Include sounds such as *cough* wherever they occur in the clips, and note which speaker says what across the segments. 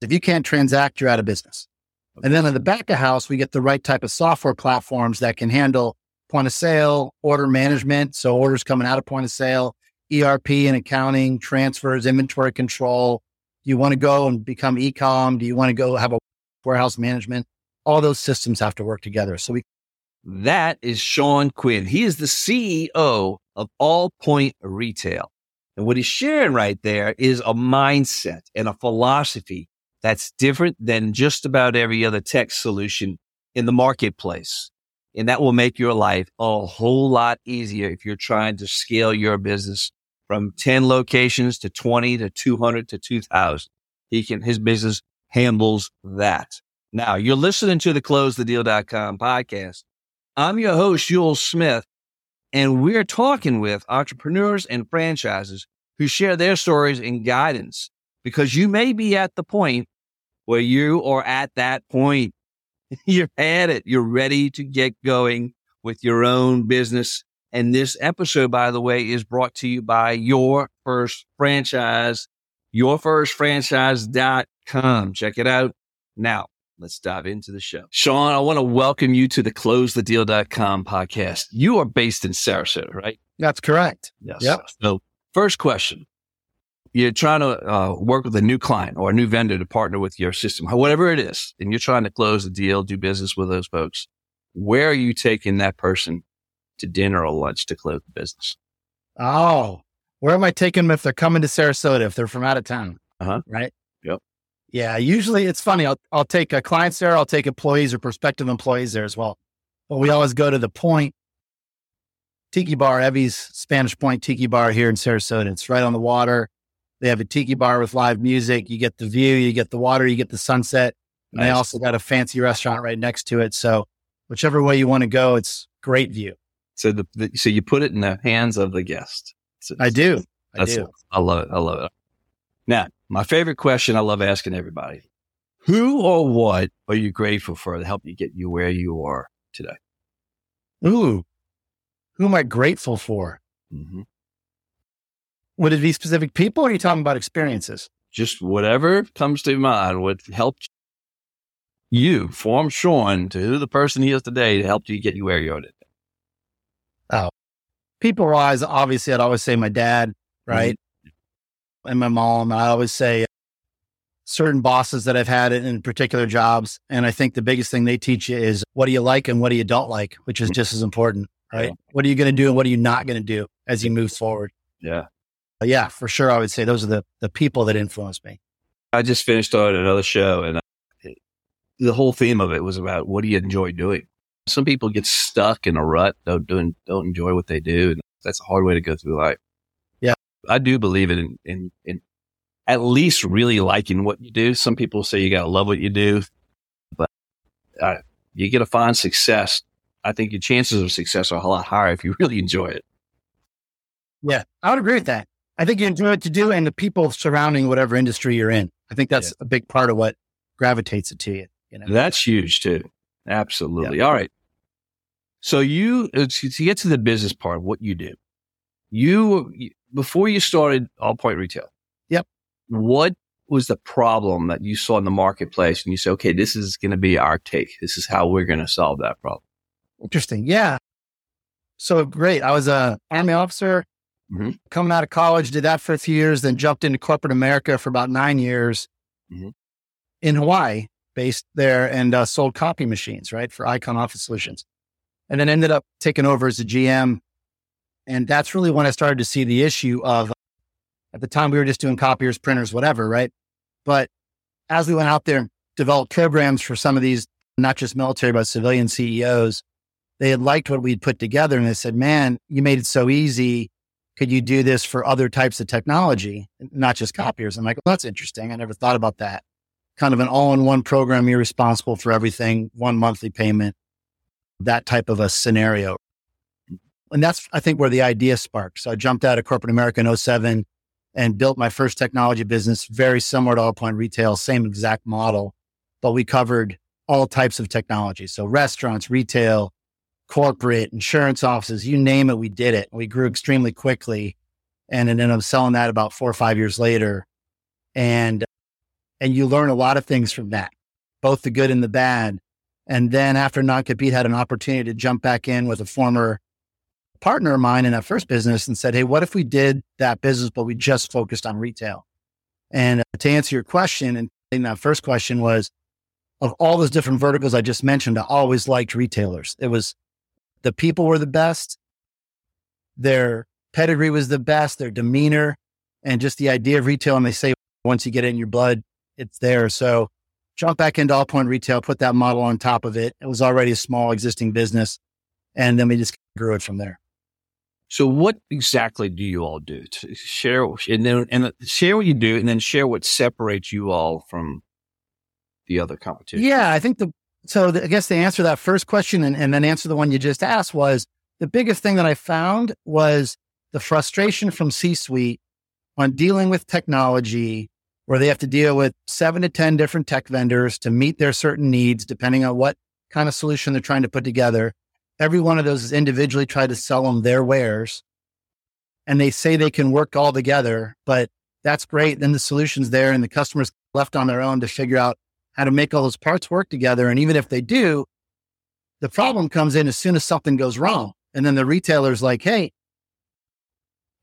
Speaker 1: If you can't transact, you're out of business. And then in the back of house, we get the right type of software platforms that can handle point of sale, order management. So orders coming out of point of sale, ERP and accounting, transfers, inventory control. Do you want to go and become ecom? Do you want to go have a warehouse management? All those systems have to work together. So we
Speaker 2: that is Sean Quinn. He is the CEO of All Point Retail. And what he's sharing right there is a mindset and a philosophy that's different than just about every other tech solution in the marketplace. And that will make your life a whole lot easier if you're trying to scale your business from 10 locations to 20 to 200 to 2000. He can, his business handles that. Now you're listening to the closethedeal.com podcast. I'm your host, Ewell Smith, and we're talking with entrepreneurs and franchises who share their stories and guidance because you may be at the point where you are at that point. *laughs* You're at it. You're ready to get going with your own business. And this episode, by the way, is brought to you by Your First Franchise, yourfirstfranchise.com. Check it out now. Let's dive into the show. Sean, I want to welcome you to the closethedeal.com podcast. You are based in Sarasota, right?
Speaker 1: That's correct.
Speaker 2: Yes. Yep. So, first question you're trying to uh, work with a new client or a new vendor to partner with your system, whatever it is, and you're trying to close the deal, do business with those folks. Where are you taking that person to dinner or lunch to close the business?
Speaker 1: Oh, where am I taking them if they're coming to Sarasota, if they're from out of town?
Speaker 2: Uh-huh.
Speaker 1: Right.
Speaker 2: Yep.
Speaker 1: Yeah. Usually it's funny. I'll, I'll take a clients there. I'll take employees or prospective employees there as well. But we always go to the point Tiki Bar, Evie's Spanish Point Tiki Bar here in Sarasota. It's right on the water. They have a tiki bar with live music. You get the view, you get the water, you get the sunset. And they also got a fancy restaurant right next to it. So whichever way you want to go, it's great view.
Speaker 2: So the, the so you put it in the hands of the guest. So
Speaker 1: I do. I do.
Speaker 2: I love it. I love it. Now, my favorite question I love asking everybody. Who or what are you grateful for to help you get you where you are today?
Speaker 1: Ooh, who am I grateful for? Mm-hmm. Would it be specific people or are you talking about experiences?
Speaker 2: Just whatever comes to mind. What helped you form Sean to who the person he is today to help you get you where you are today?
Speaker 1: Oh, people wise, obviously, I'd always say my dad, mm-hmm. right? Mm-hmm. And my mom. I always say certain bosses that I've had in particular jobs. And I think the biggest thing they teach you is what do you like and what do you don't like, which is mm-hmm. just as important, right? Yeah. What are you going to do and what are you not going to do as you move forward?
Speaker 2: Yeah
Speaker 1: yeah, for sure. I would say those are the, the people that influenced me.
Speaker 2: I just finished on another show and I, the whole theme of it was about what do you enjoy doing? Some people get stuck in a rut, don't, don't, don't enjoy what they do. And that's a hard way to go through life.
Speaker 1: Yeah.
Speaker 2: I do believe in, in, in at least really liking what you do. Some people say you got to love what you do, but uh, you get to find success. I think your chances of success are a lot higher if you *laughs* really enjoy it.
Speaker 1: Yeah, I would agree with that. I think you enjoy what to do and the people surrounding whatever industry you're in. I think that's yeah. a big part of what gravitates it to you. You know,
Speaker 2: that's huge too. Absolutely. Yeah. All right. So you uh, to get to the business part of what you do, you before you started AllPoint Retail.
Speaker 1: Yep.
Speaker 2: What was the problem that you saw in the marketplace, and you said, "Okay, this is going to be our take. This is how we're going to solve that problem."
Speaker 1: Interesting. Yeah. So great. I was a army officer Mm-hmm. Coming out of college, did that for a few years, then jumped into corporate America for about nine years mm-hmm. in Hawaii, based there, and uh, sold copy machines, right, for IKON Office Solutions. And then ended up taking over as a GM. And that's really when I started to see the issue of at the time we were just doing copiers, printers, whatever, right? But as we went out there and developed programs for some of these, not just military, but civilian CEOs, they had liked what we'd put together and they said, man, you made it so easy could you do this for other types of technology, not just copiers? I'm like, well, that's interesting. I never thought about that. Kind of an all in one program. You're responsible for everything, one monthly payment, that type of a scenario. And that's, I think, where the idea sparked. So I jumped out of corporate America in 07 and built my first technology business, very similar to AllPoint Retail, same exact model, but we covered all types of technology. So restaurants, retail, corporate, insurance offices, you name it, we did it. We grew extremely quickly and ended up selling that about four or five years later. And And you learn a lot of things from that, both the good and the bad. And then after non compete, had an opportunity to jump back in with a former partner of mine in that first business and said, Hey, what if we did that business, but we just focused on retail? And uh, to answer your question, and that first question was of all those different verticals I just mentioned, I always liked retailers. It was the people were the best, their pedigree was the best, their demeanor, and just the idea of retail. And they say once you get it in your blood, it's there. So jump back into AllPoint Retail, put that model on top of it. It was already a small existing business. And then we just grew it from there.
Speaker 2: So what exactly do you all do? To share and then and share what you do and then share what separates you all from the other competition.
Speaker 1: Yeah, I think the so the, I guess the answer to that first question and, and then answer the one you just asked was the biggest thing that I found was the frustration from C suite on dealing with technology where they have to deal with seven to 10 different tech vendors to meet their certain needs, depending on what kind of solution they're trying to put together. Every one of those is individually try to sell them their wares. And they say they can work all together, but that's great. Then the solution's there and the customer's left on their own to figure out how to make all those parts work together. And even if they do, the problem comes in as soon as something goes wrong. And then the retailer's like, hey,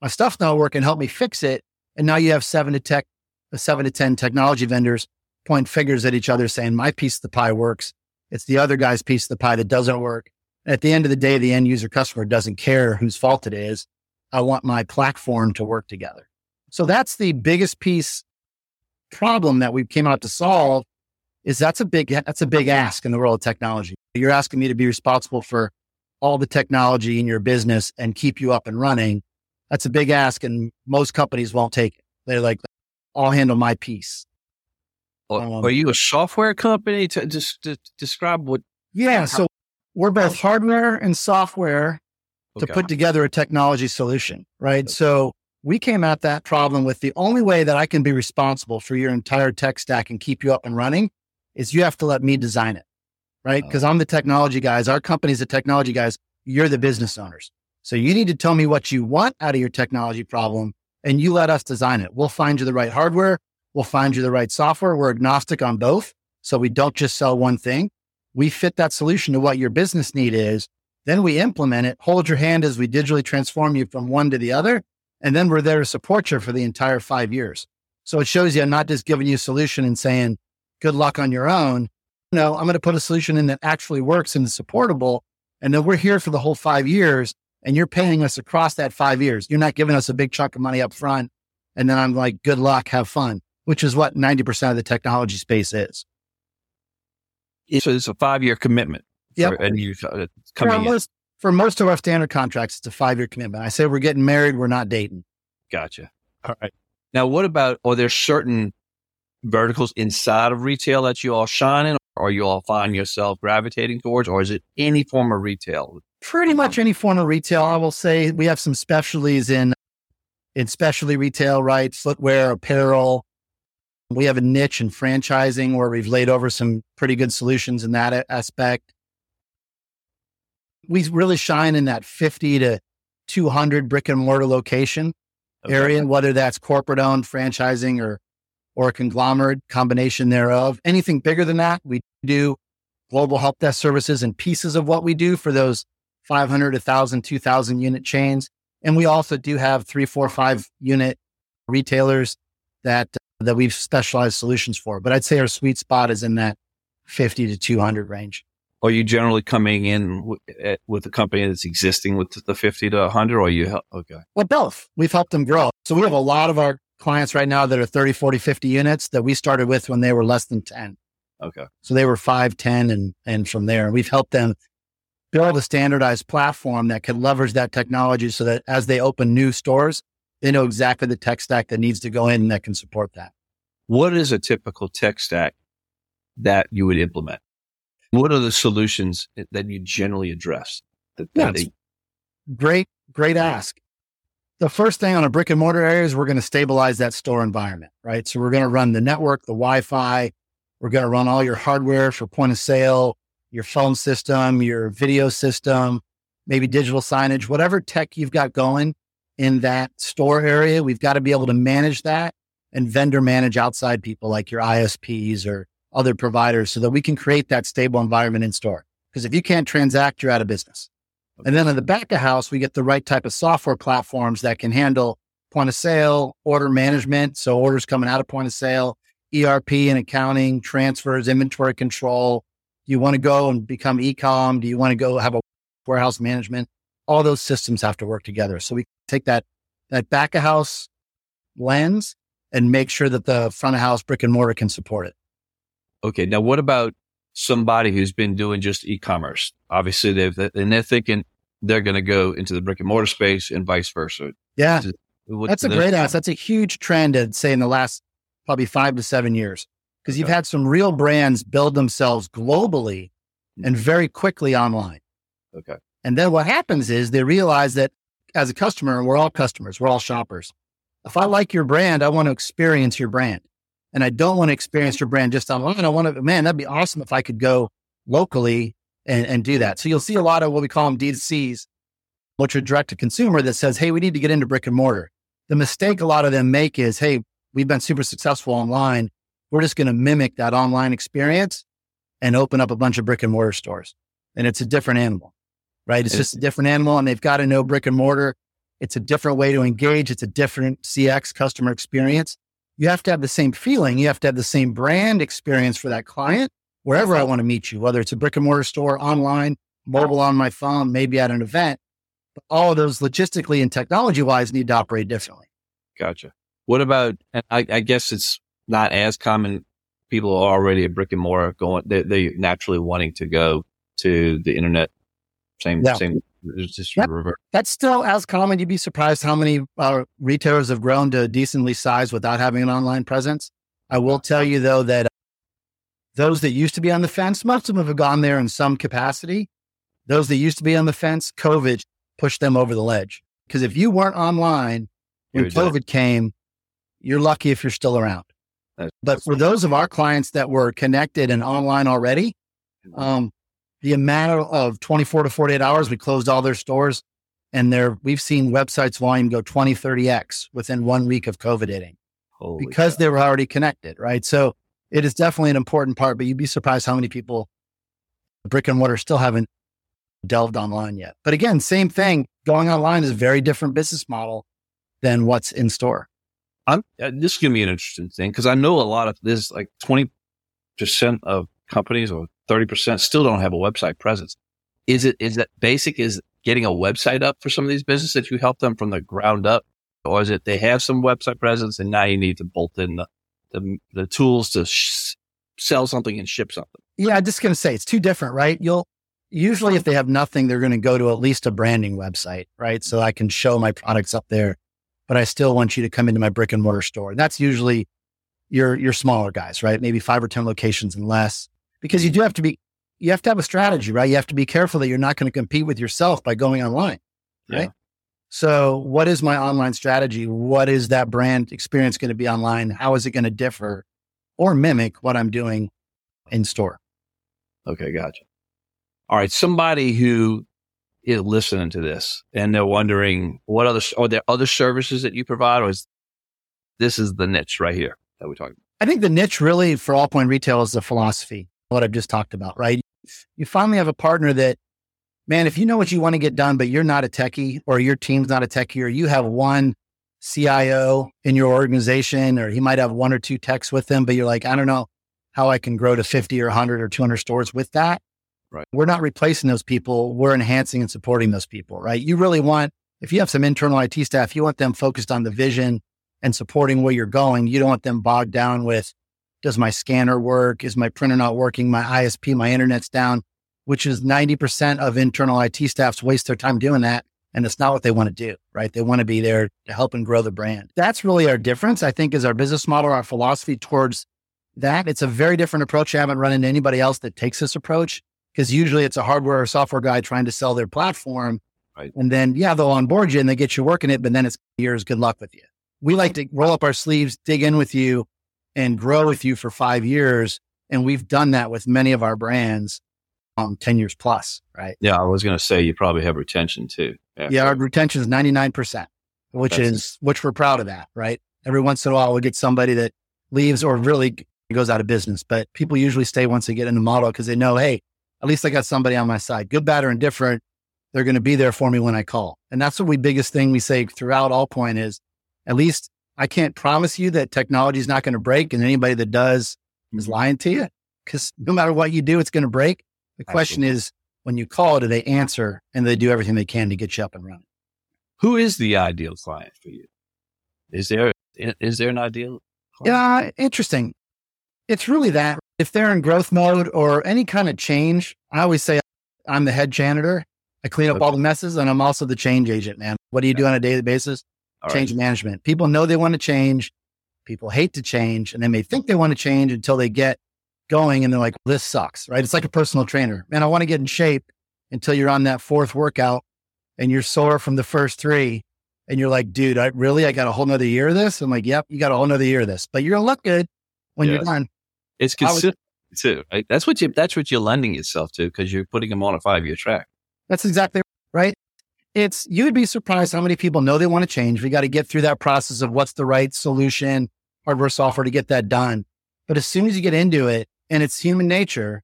Speaker 1: my stuff's not working, help me fix it. And now you have seven to tech, uh, seven to 10 technology vendors point fingers at each other saying, my piece of the pie works. It's the other guy's piece of the pie that doesn't work. At the end of the day, the end user customer doesn't care whose fault it is. I want my platform to work together. So that's the biggest piece problem that we came out to solve is that's a big that's a big ask in the world of technology. You're asking me to be responsible for all the technology in your business and keep you up and running. That's a big ask and most companies won't take it. They're like, I'll handle my piece.
Speaker 2: Um, are you a software company? To just to describe what
Speaker 1: yeah, so we're both hardware and software okay. to put together a technology solution, right? Okay. So we came at that problem with the only way that I can be responsible for your entire tech stack and keep you up and running is you have to let me design it, right? Because oh. I'm the technology guys. Our company's the technology guys. You're the business owners. So you need to tell me what you want out of your technology problem and you let us design it. We'll find you the right hardware. We'll find you the right software. We're agnostic on both. So we don't just sell one thing we fit that solution to what your business need is. Then we implement it, hold your hand as we digitally transform you from one to the other. And then we're there to support you for the entire five years. So it shows you I'm not just giving you a solution and saying, good luck on your own. No, I'm going to put a solution in that actually works and is supportable. And then we're here for the whole five years and you're paying us across that five years. You're not giving us a big chunk of money up front. And then I'm like, good luck, have fun, which is what 90% of the technology space is
Speaker 2: so it's a five year commitment.
Speaker 1: Yeah,
Speaker 2: and you uh, coming
Speaker 1: for most, for most of our standard contracts, it's a five year commitment. I say we're getting married, we're not dating.
Speaker 2: Gotcha. All right. Now, what about? Are there certain verticals inside of retail that you all shine in, or you all find yourself gravitating towards, or is it any form of retail?
Speaker 1: Pretty much any form of retail. I will say we have some specialties in in specialty retail, right? Footwear, apparel, we have a niche in franchising where we've laid over some pretty good solutions in that aspect. We really shine in that 50 to 200 brick and mortar location okay. area, whether that's corporate owned franchising or or a conglomerate combination thereof. Anything bigger than that, we do global help desk services and pieces of what we do for those 500, 1,000, 2,000 unit chains. And we also do have three, four, five unit retailers that that we've specialized solutions for. But I'd say our sweet spot is in that 50 to 200 range.
Speaker 2: Are you generally coming in w- eh, with a company that's existing with the 50 to 100 or you help? Okay.
Speaker 1: Well, both. We've helped them grow. So we have a lot of our clients right now that are 30, 40, 50 units that we started with when they were less than 10.
Speaker 2: Okay.
Speaker 1: So they were 5, 10 and, and from there, we've helped them build a standardized platform that can leverage that technology so that as they open new stores, they know exactly the tech stack that needs to go in that can support that.
Speaker 2: What is a typical tech stack that you would implement? What are the solutions that you generally address? That,
Speaker 1: yeah, they... great, great ask. The first thing on a brick and mortar area is we're going to stabilize that store environment, right? So we're going to run the network, the Wi-Fi. We're going to run all your hardware for point of sale, your phone system, your video system, maybe digital signage, whatever tech you've got going in that store area. We've got to be able to manage that and vendor manage outside people like your ISPs or other providers so that we can create that stable environment in store. Because if you can't transact, you're out of business. And then in the back of house, we get the right type of software platforms that can handle point of sale, order management. So orders coming out of point of sale, ERP and accounting, transfers, inventory control. Do you want to go and become ecom? Do you want to go have a warehouse management? All those systems have to work together. So we take that, that back of house lens and make sure that the front of house brick and mortar can support it.
Speaker 2: Okay. Now, what about somebody who's been doing just e-commerce? Obviously, they've, and they're thinking they're going to go into the brick and mortar space and vice versa.
Speaker 1: Yeah. That's a great ask. That's a huge trend, I'd say, in the last probably five to seven years, because you've had some real brands build themselves globally and mm-hmm. very quickly online.
Speaker 2: Okay.
Speaker 1: And then what happens is they realize that as a customer, we're all customers, we're all shoppers. If I like your brand, I want to experience your brand. And I don't want to experience your brand just online. I want to, man, that'd be awesome if I could go locally and, and do that. So you'll see a lot of what we call them D2Cs, which are direct to consumer that says, hey, we need to get into brick and mortar. The mistake a lot of them make is, hey, we've been super successful online. We're just going to mimic that online experience and open up a bunch of brick and mortar stores. And it's a different animal, right? It's, just a different animal and they've got to know brick and mortar. It's a different way to engage. It's a different CX customer experience. You have to have the same feeling. You have to have the same brand experience for that client wherever I want to meet you, whether it's a brick and mortar store, online, mobile on my phone, maybe at an event. But all of those logistically and technology wise need to operate differently.
Speaker 2: Gotcha. What about, I, I guess it's not as common. People are already a brick and mortar going, they, they naturally wanting to go to the internet. Same, yeah. same, just yep.
Speaker 1: That's still as common. You'd be surprised how many uh, retailers have grown to decently size without having an online presence. I will tell you though that those that used to be on the fence, most of them have gone there in some capacity. Those that used to be on the fence, COVID pushed them over the ledge. Because if you weren't online when you're COVID dead. came, you're lucky if you're still around. That's, but for those of our clients that were connected and online already, um, the amount of 24 to 48 hours, we closed all their stores and there we've seen websites volume go 20, 30x within one week of COVID hitting Holy because God. they were already connected, right? So it is definitely an important part, but you'd be surprised how many people brick and mortar still haven't delved online yet. But again, same thing. Going online is a very different business model than what's in store.
Speaker 2: I'm, uh, this is going to be an interesting thing because I know a lot of this, like 20% of companies or 30% still don't have a website presence. Is it, is that basic? Is getting a website up for some of these businesses that you help them from the ground up? Or is it they have some website presence and now you need to bolt in the, the, the tools to sh- sell something and ship something?
Speaker 1: Yeah, I'm just going to say it's too different, right? You'll, usually if they have nothing, they're going to go to at least a branding website, right? So I can show my products up there, but I still want you to come into my brick and mortar store. And that's usually your, your smaller guys, right? Maybe five or 10 locations and less because you do have to be, you have to have a strategy, right? You have to be careful that you're not going to compete with yourself by going online, right? Yeah. So what is my online strategy? What is that brand experience going to be online? How is it going to differ or mimic what I'm doing in store?
Speaker 2: Okay. Gotcha. All right. Somebody who is listening to this and they're wondering what other, are there other services that you provide or is this is the niche right here that we're talking about?
Speaker 1: I think the niche really for AllPoint Retail is the philosophy, what I've just talked about, right? You finally have a partner that, man, if you know what you want to get done, but you're not a techie or your team's not a techie or you have one CIO in your organization or he might have one or two techs with him, but you're like, I don't know how I can grow to 50 or 100 or 200 stores with that.
Speaker 2: Right.
Speaker 1: We're not replacing those people. We're enhancing and supporting those people, right? You really want, if you have some internal IT staff, you want them focused on the vision and supporting where you're going. You don't want them bogged down with, does my scanner work? Is my printer not working? My ISP, my internet's down, which is 90% of internal IT staffs waste their time doing that. And it's not what they want to do, right? They want to be there to help and grow the brand. That's really our difference, I think, is our business model, our philosophy towards that. It's a very different approach. I haven't run into anybody else that takes this approach because usually it's a hardware or software guy trying to sell their platform.
Speaker 2: Right.
Speaker 1: And then, yeah, they'll onboard you and they get you working it, but then it's years. Good luck with you. We like to roll up our sleeves, dig in with you and grow with you for five years. And we've done that with many of our brands, um, 10 years plus, right?
Speaker 2: Yeah. I was going to say you probably have retention too.
Speaker 1: Yeah. yeah our retention is 99%, which That's is, which we're proud of that, right? Every once in a while, we'll get somebody that leaves or really goes out of business. But people usually stay once they get in the model because they know, hey, at least I got somebody on my side, good, bad, or indifferent. They're going to be there for me when I call. And that's what we biggest thing we say throughout AllPoint is at least I can't promise you that technology is not going to break. And anybody that does is mm-hmm. lying to you because no matter what you do, it's going to break. The question Absolutely. is when you call, do they answer and they do everything they can to get you up and running?
Speaker 2: Who is the ideal client for you? Is there, is there an ideal?
Speaker 1: Client? Yeah, interesting. It's really that if they're in growth mode or any kind of change, I always say I'm the head janitor. I clean up okay. all the messes and I'm also the change agent, man. What do you do on a daily basis? All change right. management. People know they want to change. People hate to change and they may think they want to change until they get going and they're like, this sucks, right? It's like a personal trainer. Man, I want to get in shape until you're on that fourth workout and you're sore from the first three. And you're like, dude, I really, I got a whole nother year of this. I'm like, yep, you got a whole nother year of this, but you're going to look good when yes. you're done.
Speaker 2: It's consistent too. Right? That's what you, that's what you're lending yourself to because you're putting them on a five year track.
Speaker 1: That's exactly right. It's, you would be surprised how many people know they want to change. We got to get through that process of what's the right solution, hardware, software to get that done. But as soon as you get into it, and it's human nature.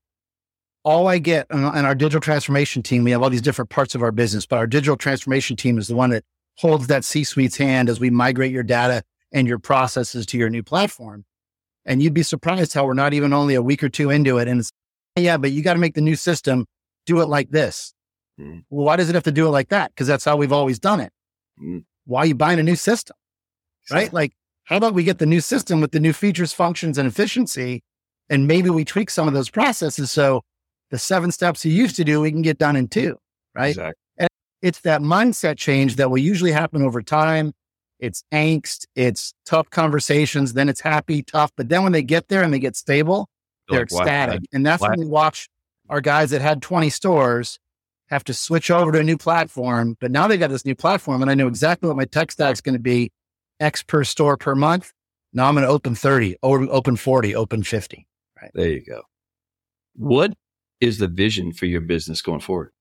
Speaker 1: All I get uh, on our digital transformation team, we have all these different parts of our business, but our digital transformation team is the one that holds that C suite's hand as we migrate your data and your processes to your new platform. And you'd be surprised how we're not even only a week or two into it. And it's, yeah, but you got to make the new system do it like this. Mm. Well, why does it have to do it like that? Because that's how we've always done it. Mm. Why are you buying a new system? Right? Like, how about we get the new system with the new features, functions, and efficiency and maybe we tweak some of those processes. So the seven steps you used to do, we can get done in two, right? Exactly. And it's that mindset change that will usually happen over time. It's angst, it's tough conversations, then it's happy, tough. But then when they get there and they get stable, they're like, ecstatic. And that's when we watch our guys that had 20 stores have to switch over to a new platform. But now they got this new platform and I know exactly what my tech stack is going to be X per store per month. Now I'm going to open 30, open 40, open 50.
Speaker 2: Right. There you go. What is the vision for your business going forward?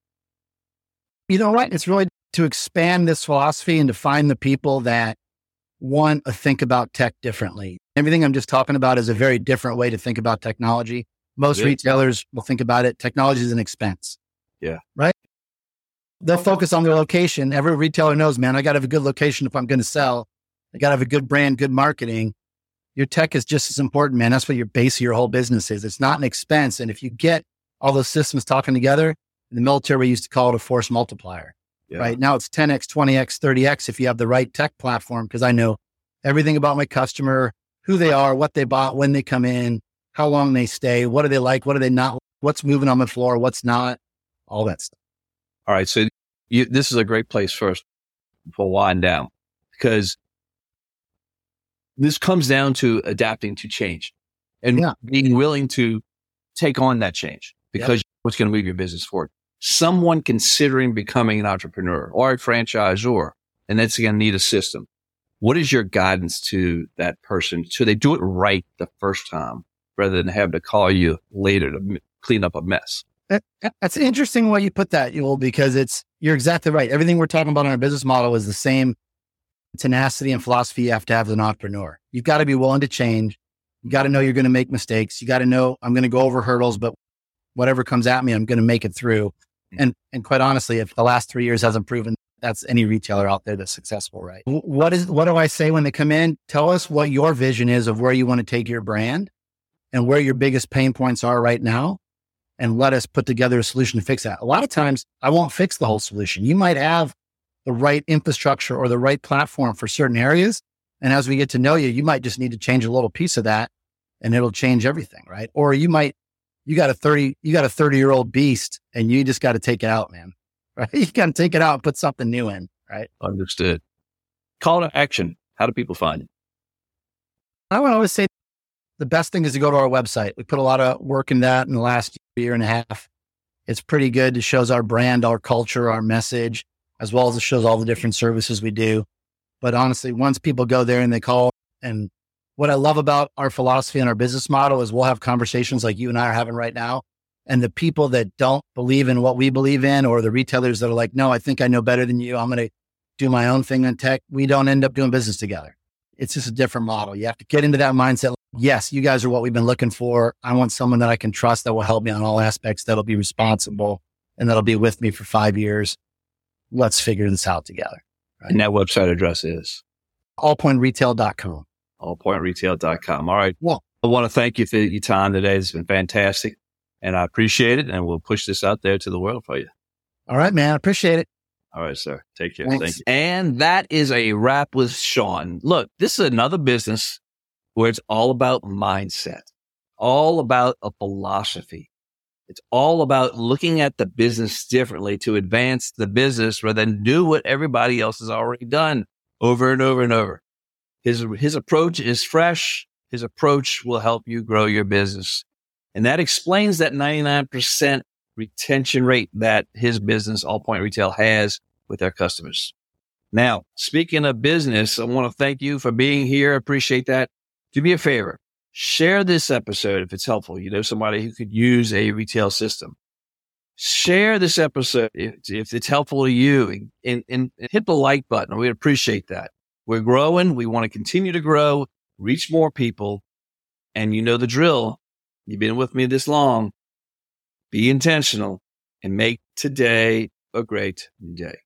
Speaker 1: You know what? It's really to expand this philosophy and to find the people that want to think about tech differently. Everything I'm just talking about is a very different way to think about technology. Most retailers will think about it. Technology is an expense.
Speaker 2: Yeah.
Speaker 1: Right. They'll focus on their location. Every retailer knows, man, I got to have a good location if I'm going to sell. I got to have a good brand, good marketing your tech is just as important, man. That's what your base of your whole business is. It's not an expense. And if you get all those systems talking together, in the military, we used to call it a force multiplier. Yeah. Right now, it's 10x, 20x, 30x if you have the right tech platform, because I know everything about my customer, who they are, what they bought, when they come in, how long they stay, what do they like, what do they not, what's moving on the floor, what's not, all that stuff.
Speaker 2: All right. So you, this is a great place first for wind down because this comes down to adapting to change and yeah. being willing to take on that change because yep. what's going to move your business forward. Someone considering becoming an entrepreneur or a franchisor, and that's going to need a system. What is your guidance to that person so they do it right the first time rather than have to call you later to clean up a mess?
Speaker 1: That's an interesting way you put that, Ewell, because it's, you're exactly right. Everything we're talking about in our business model is the same tenacity and philosophy you have to have as an entrepreneur. You've got to be willing to change. You got to know you're going to make mistakes. You got to know I'm going to go over hurdles, but whatever comes at me, I'm going to make it through. Mm. And and quite honestly, if the last three years hasn't proven that's any retailer out there that's successful, right? What is what do I say when they come in? Tell us what your vision is of where you want to take your brand and where your biggest pain points are right now. And let us put together a solution to fix that. A lot of times I won't fix the whole solution. You might have the right infrastructure or the right platform for certain areas. And as we get to know you, you might just need to change a little piece of that and it'll change everything. Right. Or you might, you got a 30, you got a 30 year old beast and you just got to take it out, man. *laughs* Right. You got to take it out and put something new in. Right.
Speaker 2: Understood. Call to action. How do people find it?
Speaker 1: I would always say the best thing is to go to our website. We put a lot of work in that in the last year and a half. It's pretty good. It shows our brand, our culture, our message as well as it shows all the different services we do. But honestly, once people go there and they call, and what I love about our philosophy and our business model is we'll have conversations like you and I are having right now. And the people that don't believe in what we believe in, or the retailers that are like, no, I think I know better than you. I'm going to do my own thing in tech. We don't end up doing business together. It's just a different model. You have to get into that mindset. Yes, you guys are what we've been looking for. I want someone that I can trust that will help me on all aspects, that'll be responsible and that'll be with me for five years. Let's figure this out together.
Speaker 2: Right? And that website address is
Speaker 1: allpointretail.com.
Speaker 2: Allpointretail.com. All right. Well, I want to thank you for your time today. It's been fantastic and I appreciate it. And we'll push this out there to the world for you.
Speaker 1: All right, man. I appreciate it.
Speaker 2: All right, sir. Take care. Thanks. Thank you. And that is a wrap with Sean. Look, this is another business where it's all about mindset, all about a philosophy. It's all about looking at the business differently to advance the business rather than do what everybody else has already done over and over and over. His, his approach is fresh. His approach will help you grow your business. And that explains that 99% retention rate that his business, AllPoint Retail, has with their customers. Now, speaking of business, I want to thank you for being here. Appreciate that. Do me a favor. Share this episode if it's helpful. You know, somebody who could use a retail system. Share this episode if, if it's helpful to you and, and, and hit the like button. We'd appreciate that. We're growing. We want to continue to grow, reach more people. And you know the drill. You've been with me this long. Be intentional and make today a great day.